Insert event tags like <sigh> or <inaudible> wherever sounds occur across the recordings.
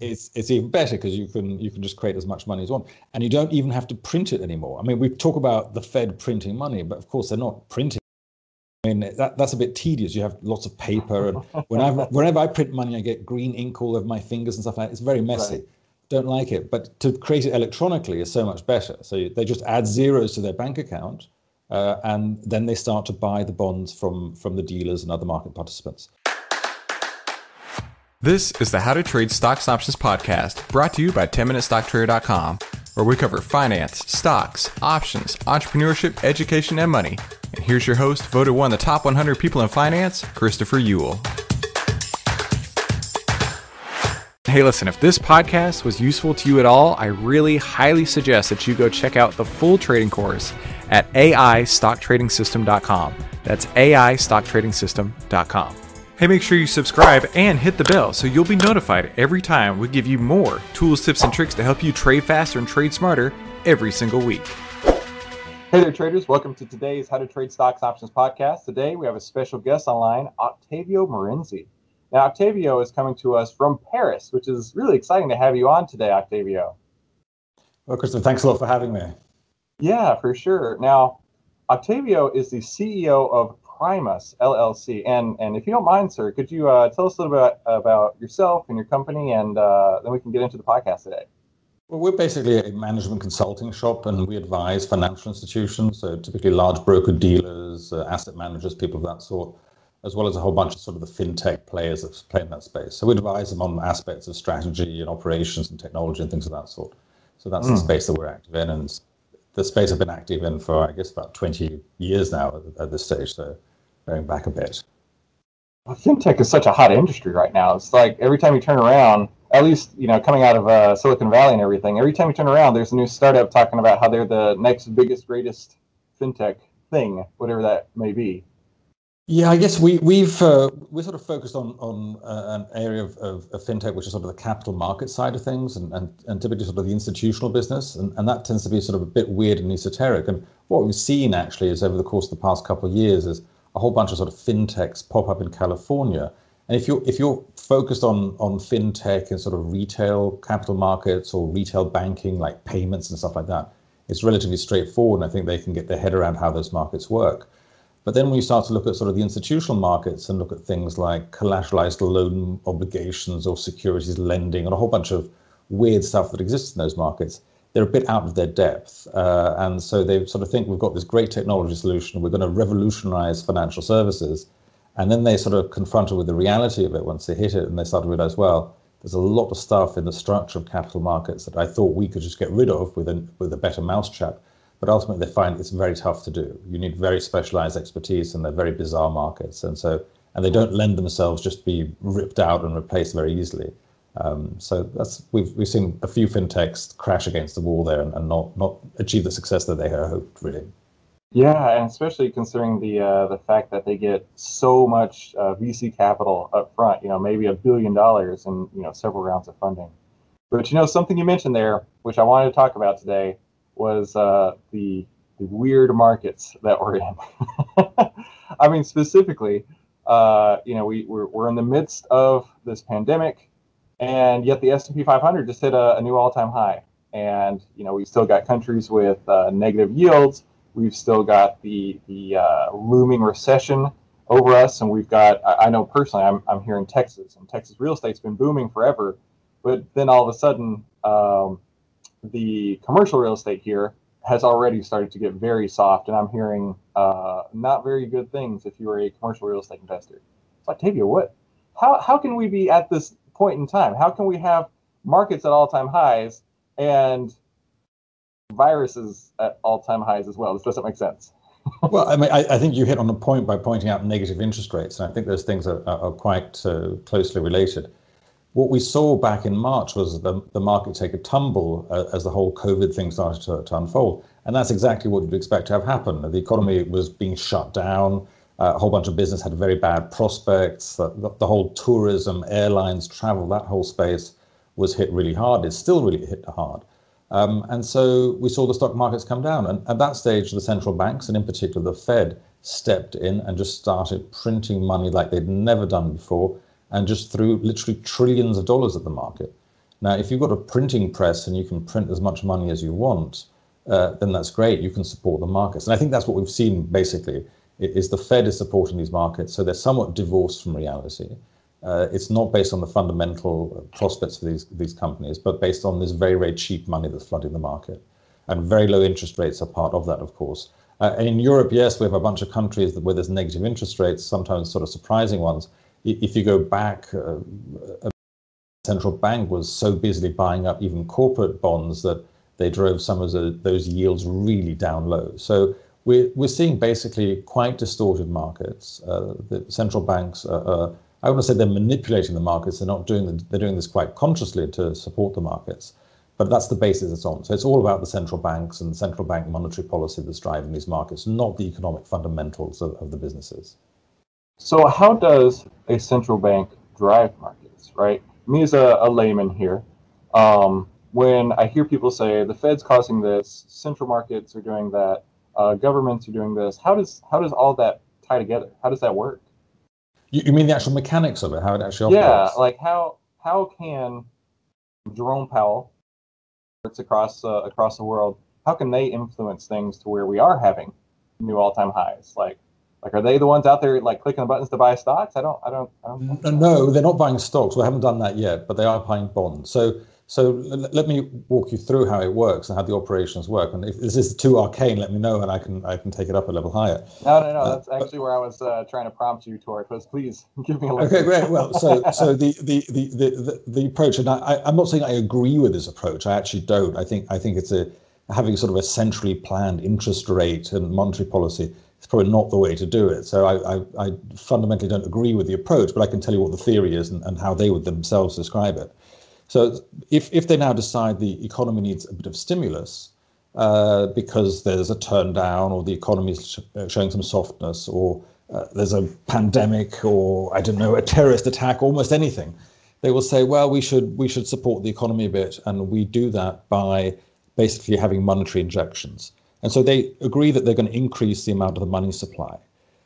it's it's even better because you can you can just create as much money as you want, and you don't even have to print it anymore. I mean, we talk about the Fed printing money, but of course they're not printing. I mean, that, that's a bit tedious. You have lots of paper, and <laughs> whenever whenever I print money, I get green ink all over my fingers and stuff like that. It's very messy. Right. Don't like it. But to create it electronically is so much better. So they just add zeros to their bank account, uh, and then they start to buy the bonds from from the dealers and other market participants. This is the How to Trade Stocks Options podcast brought to you by 10MinuteStockTrader.com, where we cover finance, stocks, options, entrepreneurship, education, and money. And here's your host, voted one of the top 100 people in finance, Christopher Uhl. Hey, listen, if this podcast was useful to you at all, I really highly suggest that you go check out the full trading course at AIStockTradingSystem.com. That's AIStockTradingSystem.com. Hey, make sure you subscribe and hit the bell so you'll be notified every time we give you more tools, tips, and tricks to help you trade faster and trade smarter every single week. Hey there, traders. Welcome to today's How to Trade Stocks Options podcast. Today we have a special guest online, Octavio Marenzi. Now, Octavio is coming to us from Paris, which is really exciting to have you on today, Octavio. Well, Kristen, thanks a lot for having me. Yeah, for sure. Now, Octavio is the CEO of Opimas LLC. And and if you don't mind, sir, could you uh, tell us a little bit about yourself and your company, and uh, then we can get into the podcast today. Well, we're basically a management consulting shop, and we advise financial institutions, so typically large broker dealers, uh, asset managers, people of that sort, as well as a whole bunch of sort of the fintech players that play in that space. So we advise them on aspects of strategy and operations and technology and things of that sort. So that's mm. the hmm. space that we're active in, and the space I've been active in for, I guess, about 20 years now at, at this stage. So going back a bit. Well, fintech is such a hot industry right now. It's like every time you turn around, at least you know coming out of uh, Silicon Valley and everything. Every time you turn around, there's a new startup talking about how they're the next biggest, greatest fintech thing, whatever that may be. Yeah, I guess we we've uh, we're sort of focused on on uh, an area of, of, of, fintech, which is sort of the capital market side of things, and, and, and typically sort of the institutional business, and, and that tends to be sort of a bit weird and esoteric. And what we've seen actually is over the course of the past couple of years is a whole bunch of sort of fintechs pop up in California. And if you're if you're focused on on fintech and sort of retail capital markets or retail banking like payments and stuff like that, it's relatively straightforward, and I think they can get their head around how those markets work. But then when you start to look at sort of the institutional markets and look at things like collateralized loan obligations or securities lending and a whole bunch of weird stuff that exists in those markets, they're a bit out of their depth. Uh, and so they sort of think we've got this great technology solution, we're going to revolutionize financial services. And then they sort of confronted with the reality of it once they hit it and they start to realize, well, there's a lot of stuff in the structure of capital markets that I thought we could just get rid of with a, with a better mousetrap but ultimately they find it's very tough to do. You need very specialized expertise, and they're very bizarre markets, and so and they don't lend themselves just to be ripped out and replaced very easily. Um, so that's we've we've seen a few fintechs crash against the wall there and, and not not achieve the success that they had hoped really. Yeah, and especially considering the uh, the fact that they get so much uh, VC capital up front, you know, maybe a billion dollars and you know several rounds of funding. But you know, something you mentioned there, which I wanted to talk about today, was uh, the the weird markets that we're in. <laughs> I mean, specifically, uh, you know, we we're, we're in the midst of this pandemic, and yet the S&P 500 just hit a, a new all-time high. And you know, we've still got countries with uh, negative yields. We've still got the the uh, looming recession over us, and we've got. I, I know personally, I'm I'm here in Texas, and Texas real estate's been booming forever, but then all of a sudden. Um, the commercial real estate here has already started to get very soft, and I'm hearing uh, not very good things if you are a commercial real estate investor. So, Octavio, what? How how can we be at this point in time? How can we have markets at all time highs and viruses at all time highs as well? This doesn't make sense. <laughs> well, I mean, I, I, think you hit on the point by pointing out negative interest rates, and I think those things are, are, are quite uh, closely related what we saw back in March was the, the market take a tumble uh, as the whole COVID thing started to, to unfold. And that's exactly what you'd expect to have happen. The economy was being shut down. Uh, a whole bunch of business had very bad prospects. The, the, whole tourism, airlines, travel, that whole space was hit really hard. It's still really hit hard. Um, and so we saw the stock markets come down. And at that stage, the central banks, and in particular the Fed, stepped in and just started printing money like they'd never done before and just threw literally trillions of dollars at the market. Now, if you've got a printing press and you can print as much money as you want, uh, then that's great. You can support the markets. And I think that's what we've seen basically is the Fed is supporting these markets. So they're somewhat divorced from reality. Uh, it's not based on the fundamental prospects for these, these companies, but based on this very, very cheap money that's flooding the market. And very low interest rates are part of that, of course. Uh, and in Europe, yes, we have a bunch of countries where there's negative interest rates, sometimes sort of surprising ones. If you go back, uh, a central bank was so busily buying up even corporate bonds that they drove some of the, those yields really down low. So we're, we're seeing basically quite distorted markets. Uh, the central banks are, are I want to say they're manipulating the markets. They're not doing the, they're doing this quite consciously to support the markets, but that's the basis it's on. So it's all about the central banks and central bank monetary policy that's driving these markets, not the economic fundamentals of, of the businesses. So how does a central bank drive markets? Right, me as a, a layman here, um, when I hear people say the Fed's causing this, central markets are doing that, uh, governments are doing this, how does how does all that tie together? How does that work? You, you mean the actual mechanics of it, how it actually operates? Yeah, like how how can Jerome Powell, it's across uh, across the world, how can they influence things to where we are having new all time highs? Like like are they the ones out there like clicking the buttons to buy stocks? I don't I don't I don't. No, they're not buying stocks. We haven't done that yet, but they are buying bonds. So so let me walk you through how it works and how the operations work. And if this is too arcane, let me know and I can I can take it up a level higher. No, no, no. Uh, that's actually where I was uh, trying to prompt you toward. Was please <laughs> give me a Okay, great. Well, so <laughs> so the the the the, the approach, and I, I'm not saying I agree with this approach. I actually don't. I think I think it's a having sort of a centrally planned interest rate and monetary policy it's probably not the way to do it. So I, I, I, fundamentally don't agree with the approach, but I can tell you what the theory is and, and how they would themselves describe it. So if, if they now decide the economy needs a bit of stimulus uh, because there's a turn down or the economy is sh- uh, showing some softness or uh, there's a pandemic or I don't know a terrorist attack, almost anything, they will say, well, we should we should support the economy a bit, and we do that by basically having monetary injections. And so they agree that they're going to increase the amount of the money supply.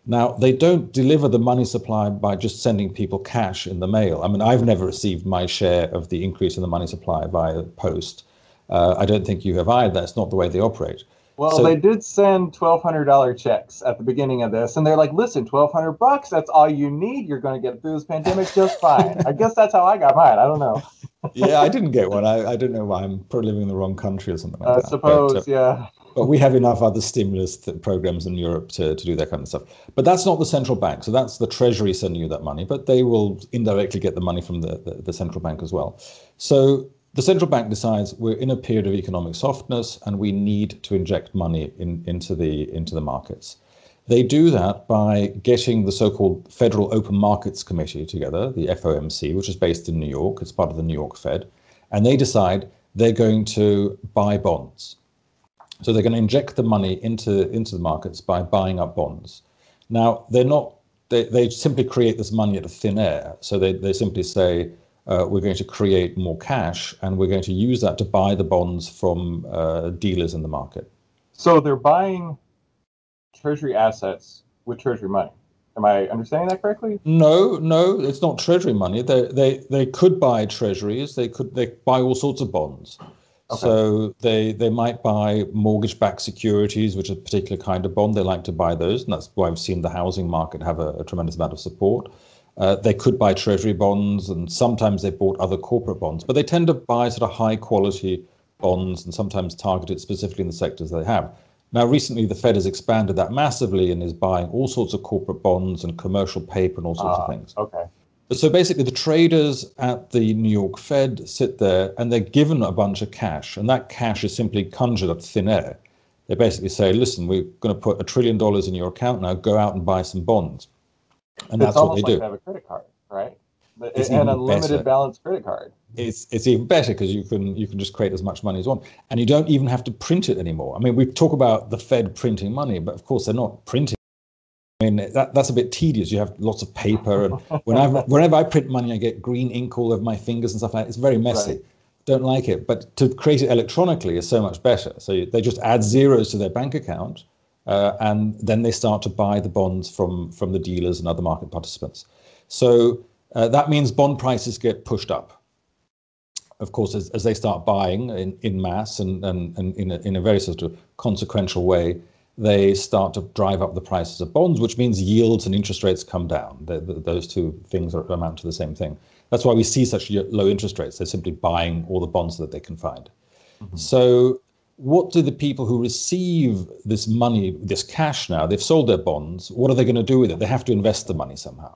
Now, they don't deliver the money supply by just sending people cash in the mail. I mean, I've never received my share of the increase in the money supply via post. Uh, I don't think you have either. That's not the way they operate. Well, so, they did send twelve hundred dollar checks at the beginning of this, and they're like, "Listen, twelve hundred bucks. That's all you need. You're going to get through this pandemic just fine." I guess that's how I got mine. I don't know. yeah, I didn't get one. I, I don't know why. I'm probably living in the wrong country or something like I that. I suppose, but, uh, yeah but we have enough other stimulus th- programs in Europe to, to do that kind of stuff. But that's not the central bank. So that's the Treasury sending you that money, but they will indirectly get the money from the, the, the central bank as well. So the central bank decides we're in a period of economic softness and we need to inject money in, into the into the markets. They do that by getting the so-called Federal Open Markets Committee together, the FOMC, which is based in New York. It's part of the New York Fed, and they decide they're going to buy bonds. So they're going to inject the money into into the markets by buying up bonds. Now they're not they, they simply create this money out of thin air. So they, they simply say uh, we're going to create more cash and we're going to use that to buy the bonds from uh, dealers in the market. So they're buying treasury assets with treasury money. Am I understanding that correctly? No, no, it's not treasury money. They they they could buy treasuries. They could they buy all sorts of bonds. Okay. So they they might buy mortgage-backed securities, which is a particular kind of bond. They like to buy those, and that's why I've seen the housing market have a, a tremendous amount of support. Uh, they could buy treasury bonds, and sometimes they bought other corporate bonds, but they tend to buy sort of high-quality bonds, and sometimes target it specifically in the sectors they have. Now, recently, the Fed has expanded that massively and is buying all sorts of corporate bonds and commercial paper and all sorts of ah, things. Okay. So basically, the traders at the New York Fed sit there and they're given a bunch of cash, and that cash is simply conjured up thin air. They basically say, "Listen, we're going to put a trillion dollars in your account now. Go out and buy some bonds," and it's that's what they like do. They have a credit card, right? it's an unlimited better. balance credit card. It's it's even better because you can you can just create as much money as you want, and you don't even have to print it anymore. I mean, we talk about the Fed printing money, but of course they're not printing. I mean, that, that's a bit tedious. You have lots of paper, and <laughs> whenever whenever I print money, I get green ink all over my fingers and stuff like that. It's very messy. Right. Don't like it. But to create it electronically is so much better. So they just add zeros to their bank account, uh, and then they start to buy the bonds from from the dealers and other market participants. So uh, that means bond prices get pushed up. Of course, as, as they start buying in, in mass and, and, and in, a, in a very sort of consequential way, they start to drive up the prices of bonds, which means yields and interest rates come down. The, the, those two things are, amount to the same thing. That's why we see such low interest rates. They're simply buying all the bonds that they can find. Mm-hmm. So, what do the people who receive this money, this cash now, they've sold their bonds, what are they going to do with it? They have to invest the money somehow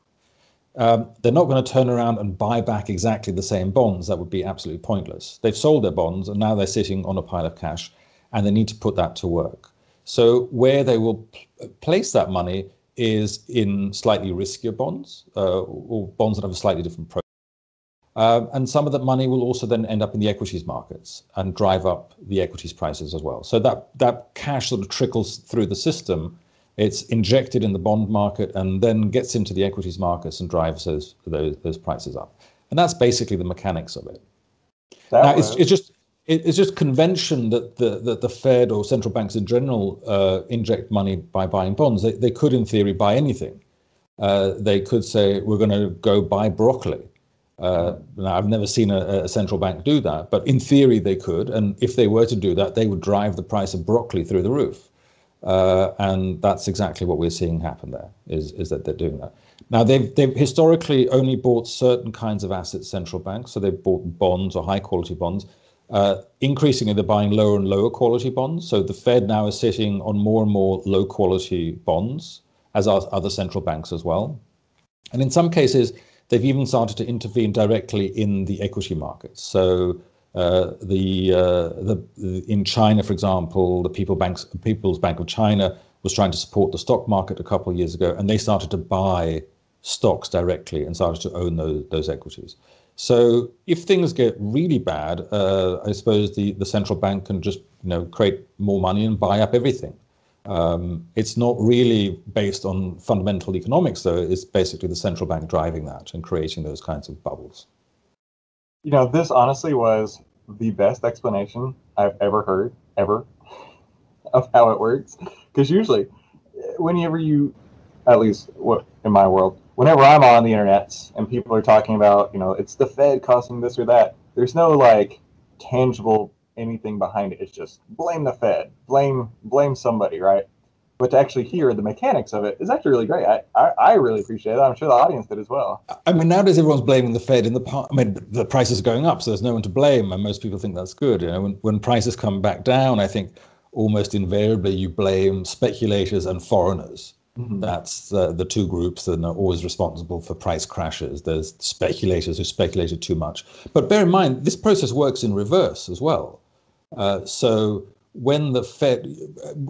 um, they're not going to turn around and buy back exactly the same bonds. That would be absolutely pointless. They've sold their bonds and now they're sitting on a pile of cash and they need to put that to work. So, where they will place that money is in slightly riskier bonds uh, or bonds that have a slightly different profile. Uh, and some of that money will also then end up in the equities markets and drive up the equities prices as well. So that that cash sort of trickles through the system it's injected in the bond market and then gets into the equities markets and drives those those, those prices up. And that's basically the mechanics of it. That now, it's, it's just it's just convention that the that the Fed or central banks in general uh, inject money by buying bonds. They they could, in theory, buy anything. Uh, they could say we're going to go buy broccoli. Uh, now, I've never seen a, a, central bank do that, but in theory they could. And if they were to do that, they would drive the price of broccoli through the roof. Uh, and that's exactly what we're seeing happen there, is, is that they're doing that. Now, they've, they've historically only bought certain kinds of assets, central banks, so they've bought bonds or high quality bonds. Uh, increasingly, they're buying lower and lower quality bonds. So the Fed now is sitting on more and more low quality bonds, as are other central banks as well. And in some cases, they've even started to intervene directly in the equity markets. So uh, the, uh, the, the, in China, for example, the People Banks, People's Bank of China was trying to support the stock market a couple of years ago, and they started to buy stocks directly and started to own those, those equities. So if things get really bad, uh, I suppose the, the central bank can just you know create more money and buy up everything. Um, it's not really based on fundamental economics, though. It's basically the central bank driving that and creating those kinds of bubbles you know, this honestly was the best explanation I've ever heard, ever, <laughs> of how it works. Because usually, whenever you, at least what in my world, whenever I'm on the internet and people are talking about, you know, it's the Fed causing this or that, there's no like tangible anything behind it. It's just blame the Fed, blame blame somebody, right? but to actually hear the mechanics of it is actually really great. I, I, I, really appreciate it. I'm sure the audience did as well. I mean, nowadays everyone's blaming the Fed. In the part, I mean, the prices are going up, so there's no one to blame, and most people think that's good. You know, when when prices come back down, I think almost invariably you blame speculators and foreigners. Mm-hmm. That's uh, the two groups that are always responsible for price crashes. There's speculators who speculated too much. But bear in mind, this process works in reverse as well. Uh, so when the Fed,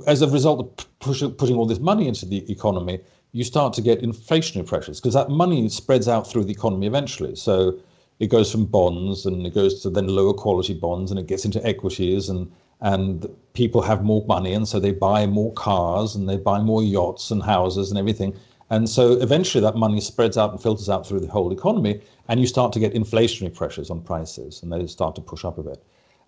as a result of push, putting all this money into the economy, you start to get inflationary pressures because that money spreads out through the economy eventually. So it goes from bonds and it goes to then lower quality bonds and it gets into equities and and people have more money and so they buy more cars and they buy more yachts and houses and everything. And so eventually that money spreads out and filters out through the whole economy and you start to get inflationary pressures on prices and they start to push up a bit.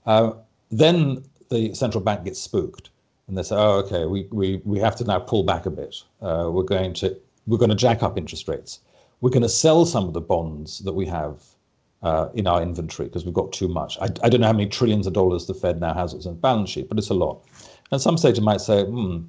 Uh, then the central bank gets spooked and they say, "Oh, okay, we we we have to now pull back a bit. Uh, we're going to we're going to jack up interest rates. We're going to sell some of the bonds that we have uh, in our inventory because we've got too much. I, I don't know how many trillions of dollars the Fed now has on its balance sheet, but it's a lot. And some stage it might say, hmm,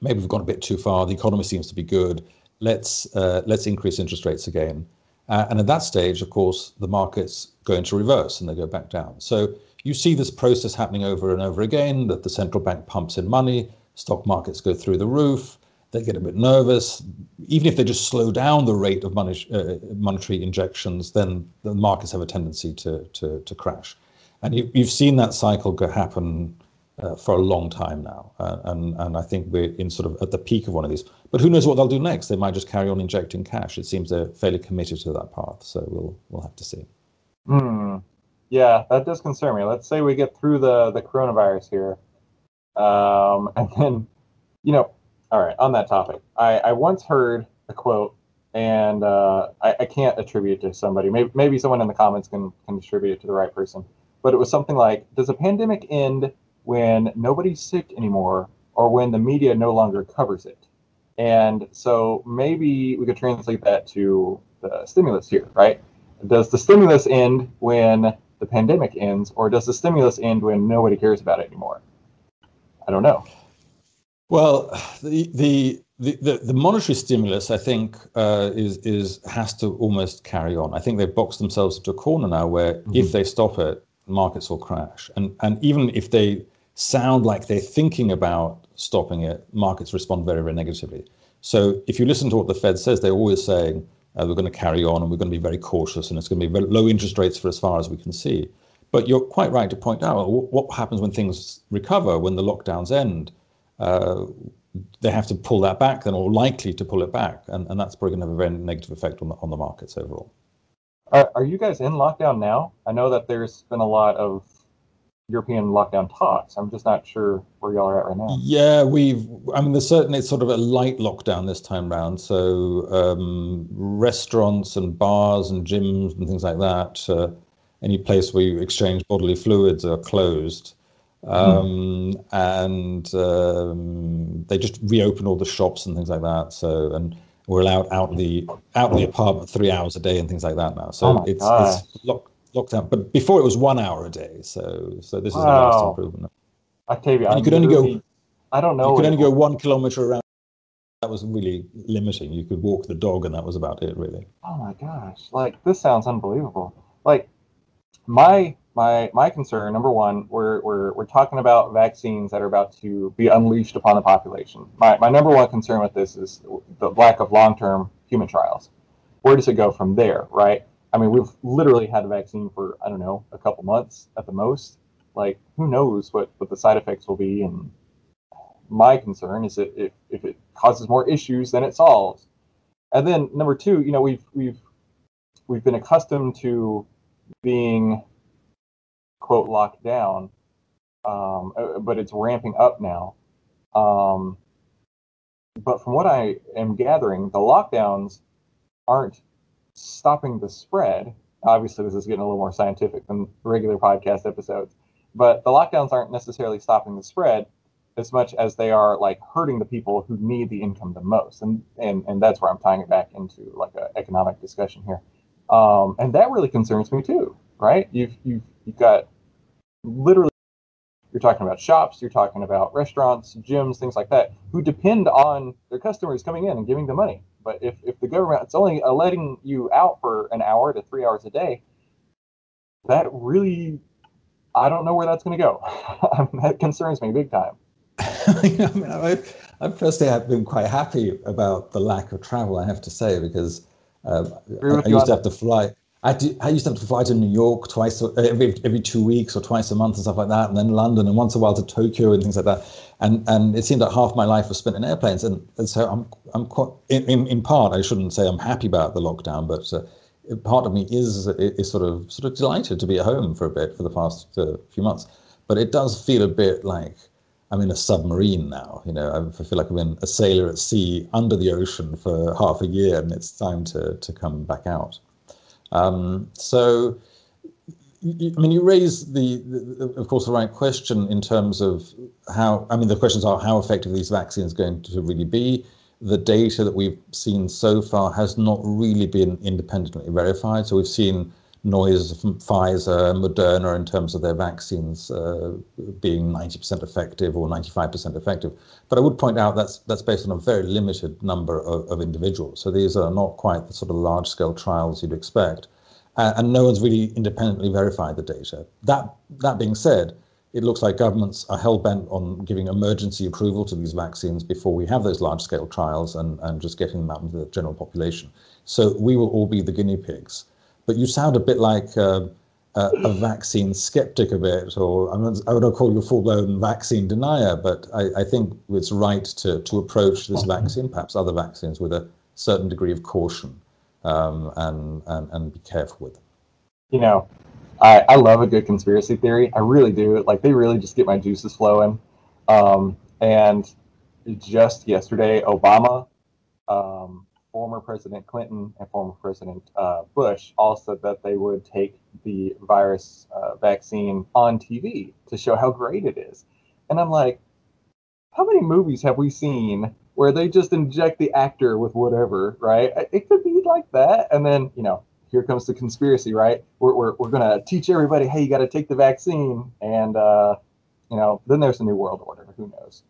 maybe we've gone a bit too far. The economy seems to be good. Let's uh, let's increase interest rates again. Uh, and at that stage, of course, the markets go into reverse and they go back down. So you see this process happening over and over again that the central bank pumps in money, stock markets go through the roof, they get a bit nervous. Even if they just slow down the rate of money, uh, monetary injections, then the markets have a tendency to, to, to crash. And you, have seen that cycle go happen uh, for a long time now, uh, and and I think we're in sort of at the peak of one of these. But who knows what they'll do next? They might just carry on injecting cash. It seems they're fairly committed to that path, so we'll we'll have to see. Hmm. Yeah, that does concern me. Let's say we get through the the coronavirus here, um, <laughs> and then, you know, all right. On that topic, I I once heard a quote, and uh, I, I can't attribute it to somebody. Maybe maybe someone in the comments can can attribute it to the right person. But it was something like, "Does a pandemic end?" when nobody's sick anymore or when the media no longer covers it. And so maybe we could translate that to the stimulus here, right? Does the stimulus end when the pandemic ends, or does the stimulus end when nobody cares about it anymore? I don't know. Well, the the the, the, monetary stimulus, I think, uh, is is has to almost carry on. I think they've boxed themselves into a corner now, where mm-hmm. if they stop it, markets will crash. And and even if they sound like they're thinking about stopping it, markets respond very, very negatively. So if you listen to what the Fed says, they're always saying uh, we're going to carry on and we're going to be very cautious and it's going to be very low interest rates for as far as we can see. But you're quite right to point out what happens when things recover, when the lockdowns end. Uh, they have to pull that back, then, or likely to pull it back, and, and that's probably going to have a very negative effect on the on the markets overall. Are, are you guys in lockdown now? I know that there's been a lot of European lockdown talks. I'm just not sure where y'all are at right now. Yeah, we've. I mean, there's certainly it's sort of a light lockdown this time round. So um, restaurants and bars and gyms and things like that, uh, any place where you exchange bodily fluids are closed. Um, mm. And um, they just reopen all the shops and things like that. So and we're allowed out the out the apartment three hours a day and things like that now. So oh it's, it's locked lockdown, but before it was one hour a day. So so this is wow. a vast improvement. Octavio, and you could only go. I don't know. You could only go one kilometer around. That was really limiting. You could walk the dog, and that was about it, really. Oh my gosh! Like this sounds unbelievable. Like my my my concern number one we're, we're we're talking about vaccines that are about to be unleashed upon the population my, my number one concern with this is the lack of long-term human trials where does it go from there right I mean, we've literally had a vaccine for I don't know a couple months at the most. Like, who knows what what the side effects will be? And my concern is that if if it causes more issues than it solves. And then number two, you know, we've we've we've been accustomed to being quote locked down, um, uh, but it's ramping up now. Um, but from what I am gathering, the lockdowns aren't stopping the spread. Obviously, this is getting a little more scientific than regular podcast episodes, but the lockdowns aren't necessarily stopping the spread as much as they are like hurting the people who need the income the most, and and and that's where I'm tying it back into like an economic discussion here, um, and that really concerns me too, right? You've you've you've got literally you're talking about shops, you're talking about restaurants, gyms, things like that, who depend on their customers coming in and giving them money. But if, if the government it's only uh, letting you out for an hour to three hours a day, that really, I don't know where that's going to go. <laughs> that concerns me big time. <laughs> I, mean, I, I personally have been quite happy about the lack of travel. I have to say because uh, I, I used to have to fly. I, I used to have to fly to New York twice every every two weeks or twice a month and stuff like that, and then London and once a while to Tokyo and things like that. And and it seemed like half my life was spent in airplanes, and, and so I'm I'm quite in, in, in part I shouldn't say I'm happy about the lockdown, but uh, part of me is is sort of sort of delighted to be at home for a bit for the past uh, few months. But it does feel a bit like I'm in a submarine now. You know, I feel like I've been a sailor at sea under the ocean for half a year, and it's time to to come back out. Um, so, I mean, you raise the, the, of course, the right question in terms of how. I mean, the questions are how effective these vaccines are going to really be. The data that we've seen so far has not really been independently verified. So we've seen noise from Pfizer, Moderna in terms of their vaccines uh, being 90% effective or 95% effective. But I would point out that's that's based on a very limited number of, of individuals. So these are not quite the sort of large scale trials you'd expect. Uh, and no one's really independently verified the data. That that being said, it looks like governments are hell bent on giving emergency approval to these vaccines before we have those large scale trials and, and just getting them out into the general population. So we will all be the guinea pigs. But you sound a bit like uh, uh, a vaccine skeptic a bit, or I'm not, I would not call you a full-blown vaccine denier, but I, I, think it's right to, to approach this vaccine, perhaps other vaccines, with a certain degree of caution um, and, and, and be careful with them. You know, I, I love a good conspiracy theory. I really do. Like, they really just get my juices flowing. Um, and just yesterday, Obama um, former President Clinton and former President uh, Bush all said that they would take the virus uh, vaccine on TV to show how great it is. And I'm like, how many movies have we seen where they just inject the actor with whatever, right? It could be like that. And then, you know, here comes the conspiracy, right? We're, we're, we're going to teach everybody, hey, you got to take the vaccine. And, uh, you know, then there's a new world order. Who knows?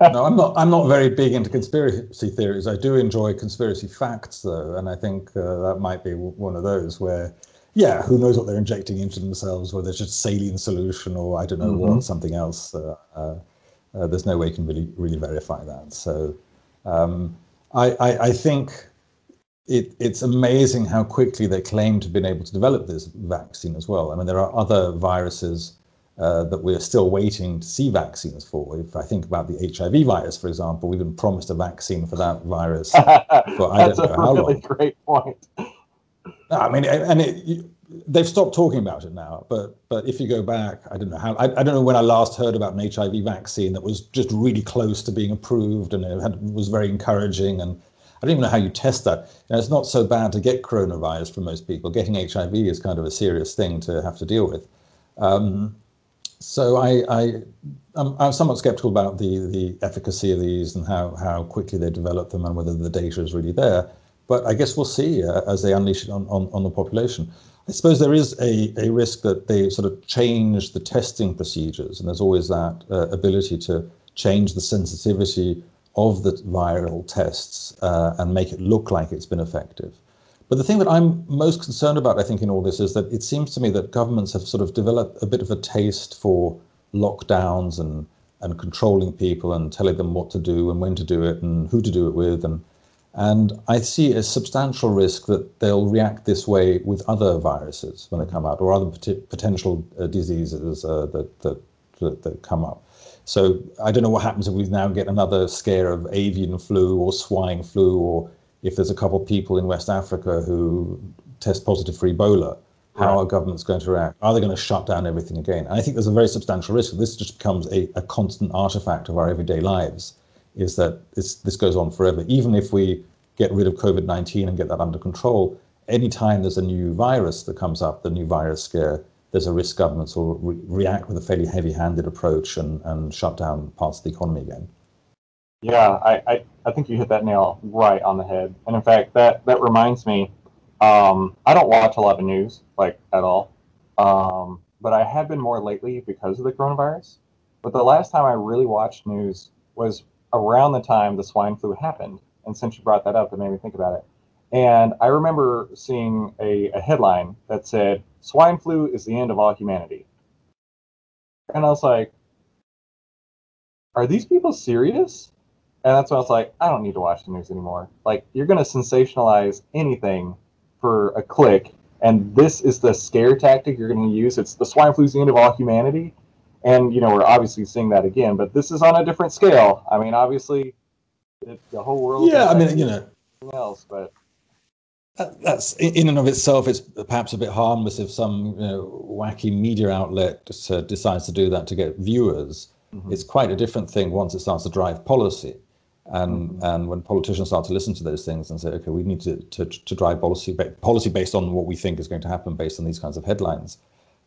No, I'm not. I'm not very big into conspiracy theories. I do enjoy conspiracy facts, though, and I think uh, that might be one of those where, yeah, who knows what they're injecting into themselves, whether it's just saline solution or I don't know mm-hmm. what, something else. Uh, uh, uh, there's no way you can really really verify that. So, um, I, I, I think it, it's amazing how quickly they claim to have been able to develop this vaccine as well. I mean, there are other viruses uh, that we're still waiting to see vaccines for. If I think about the HIV virus, for example, we've been promised a vaccine for that virus. <laughs> but I That's don't know a how really long. great point. I mean, and it, they've stopped talking about it now. But but if you go back, I don't know how. I, I don't know when I last heard about an HIV vaccine that was just really close to being approved and it had, was very encouraging. And I don't even know how you test that. You know, it's not so bad to get coronavirus for most people. Getting HIV is kind of a serious thing to have to deal with. Um, so I, I I'm, I'm, somewhat skeptical about the the efficacy of these and how how quickly they develop them and whether the data is really there. But I guess we'll see uh, as they unleash it on, on, on the population. I suppose there is a, a risk that they sort of change the testing procedures, and there's always that uh, ability to change the sensitivity of the viral tests uh, and make it look like it's been effective. But the thing that I'm most concerned about, I think, in all this is that it seems to me that governments have sort of developed a bit of a taste for lockdowns and and controlling people and telling them what to do and when to do it and who to do it with and and I see a substantial risk that they'll react this way with other viruses when they come out or other pot- potential uh, diseases uh, that, that, that that come up. So I don't know what happens if we now get another scare of avian flu or swine flu or if there's a couple of people in West Africa who test positive for Ebola, how right. are governments going to react? Are they going to shut down everything again? And I think there's a very substantial risk. That this just becomes a, a constant artifact of our everyday lives, is that this, this goes on forever. Even if we get rid of COVID 19 and get that under control, anytime there's a new virus that comes up, the new virus scare, there's a risk governments will re- react with a fairly heavy handed approach and, and shut down parts of the economy again. Yeah, I, I, I think you hit that nail right on the head. And in fact, that, that reminds me, um, I don't watch a lot of news, like at all. Um, but I have been more lately because of the coronavirus. But the last time I really watched news was around the time the swine flu happened. And since you brought that up, it made me think about it. And I remember seeing a, a headline that said, Swine flu is the end of all humanity. And I was like, are these people serious? And that's when I was like, I don't need to watch the news anymore. Like, you're going to sensationalize anything for a click. And this is the scare tactic you're going to use. It's the swine flu's the end of all humanity. And, you know, we're obviously seeing that again, but this is on a different scale. I mean, obviously, it, the whole world. Yeah, I mean, you know. Else, but that's in and of itself it's perhaps a bit harmless if some you know, wacky media outlet uh, decides to do that to get viewers mm-hmm. it's quite a different thing once it starts to drive policy and mm-hmm. and when politicians start to listen to those things and say, okay, we need to to, to drive policy policy based on what we think is going to happen based on these kinds of headlines.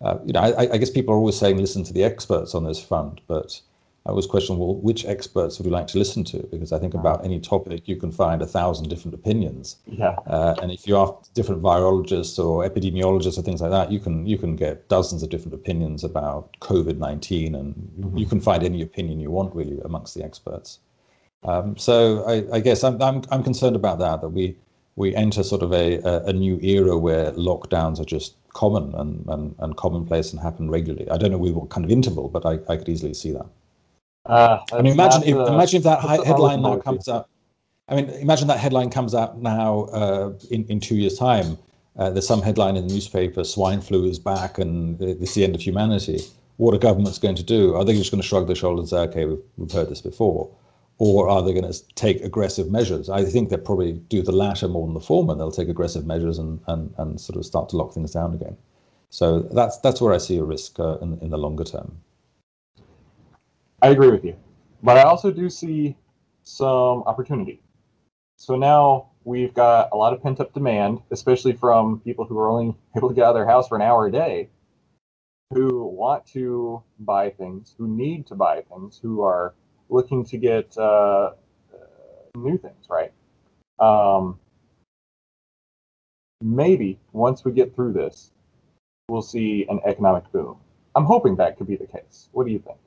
Uh, you know, I, I, guess people are always saying listen to the experts on this front, but I always question, well, which experts would you like to listen to? Because I think about any topic, you can find a thousand different opinions. Yeah. Uh, and if you ask different virologists or epidemiologists or things like that, you can you can get dozens of different opinions about COVID nineteen, and mm-hmm. you can find any opinion you want really amongst the experts. Um, so I, I guess I'm, I'm, I'm concerned about that, that we, we enter sort of a, a, a, new era where lockdowns are just common and, and, and commonplace and happen regularly. I don't know with what kind of interval, but I, I could easily see that. Uh, I mean, imagine if, imagine if that headline now comes out. I mean, imagine that headline comes out now uh, in, in two years' time, uh, there's some headline in the newspaper, swine flu is back and it's the end of humanity. What are governments going to do? Are they just going to shrug their shoulders and say, okay, we've, we've heard this before? Or are they going to take aggressive measures? I think they'll probably do the latter more than the former. They'll take aggressive measures and, and, and sort of start to lock things down again. So that's that's where I see a risk uh, in, in the longer term. I agree with you, but I also do see some opportunity. So now we've got a lot of pent up demand, especially from people who are only <laughs> able to get out of their house for an hour a day, who want to buy things, who need to buy things, who are looking to get uh, new things, right? Um, maybe once we get through this, we'll see an economic boom. I'm hoping that could be the case. What do you think?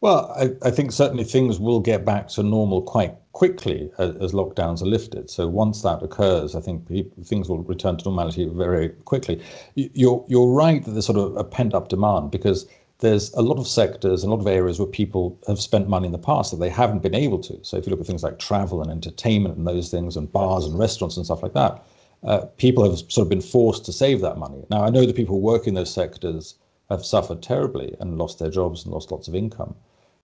Well, I, I, think certainly things will get back to normal quite quickly as, as, lockdowns are lifted. So once that occurs, I think things will return to normality very quickly. You're you're right that there's sort of a pent up demand because there's a lot of sectors, a lot of areas where people have spent money in the past that they haven't been able to. So if you look at things like travel and entertainment and those things, and bars and restaurants and stuff like that, uh, people have sort of been forced to save that money. Now I know the people who work in those sectors have suffered terribly and lost their jobs and lost lots of income.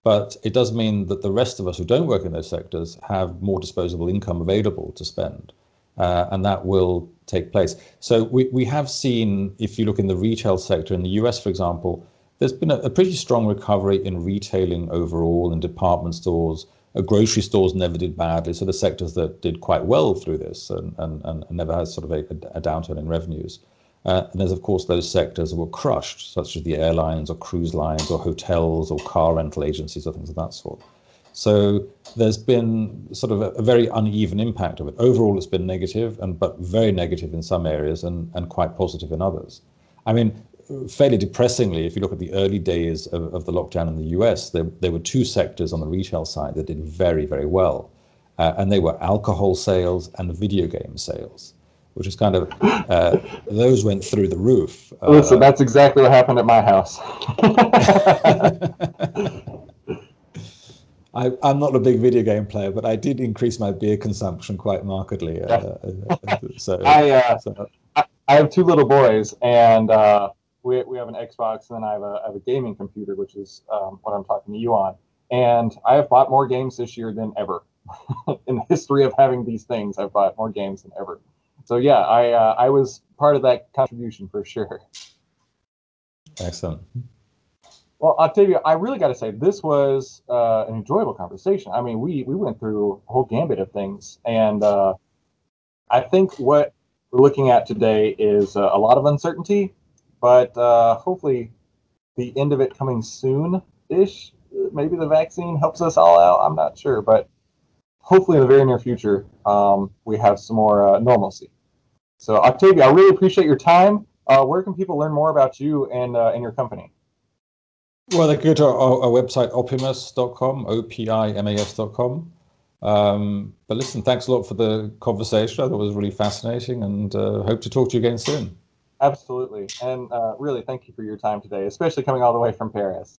But it does mean that the rest of us who don't work in those sectors have more disposable income available to spend. Uh, and that will take place. So we, we have seen, if you look in the retail sector in the US, for example, there's been a, a pretty strong recovery in retailing overall in department stores. Uh, grocery stores never did badly. So the sectors that did quite well through this and, and, and never had sort of a, a downturn in revenues. Uh, and there's, of course, those sectors that were crushed, such as the airlines or cruise lines or hotels or car rental agencies or things of that sort. So there's been sort of a, a, very uneven impact of it. Overall, it's been negative, and but very negative in some areas and, and quite positive in others. I mean, fairly depressingly, if you look at the early days of, of the lockdown in the US, there, there were two sectors on the retail side that did very, very well. Uh, and they were alcohol sales and video game sales which is kind of uh, those went through the roof. Listen, uh, that's exactly what happened at my house. <laughs> I, am not a big video game player, but I did increase my beer consumption quite markedly. Uh, uh so, <laughs> I, uh, so. I, I have two little boys, and uh, we, we have an Xbox, and then I have a, I have a gaming computer, which is um, what I'm talking to you on. And I have bought more games this year than ever. <laughs> In the history of having these things, I've bought more games than ever so yeah, I uh, I was part of that contribution for sure. Excellent. Well, Octavio, I really got to say this was uh, an enjoyable conversation. I mean, we we went through a whole gambit of things, and uh, I think what we're looking at today is uh, a lot of uncertainty, but uh, hopefully the end of it coming soon-ish. Maybe the vaccine helps us all out. I'm not sure, but hopefully in the very near future, um, we have some more uh, normalcy. So, Octavio, I really appreciate your time. Uh, where can people learn more about you and, uh, and your company? Well, they go to our, our website, opimas.com, O-P-I-M-A-S.com. Um, but listen, thanks a lot for the conversation. I thought it was really fascinating and uh, hope to talk to you again soon. Absolutely. And uh, really, thank you for your time today, especially coming all the way from Paris.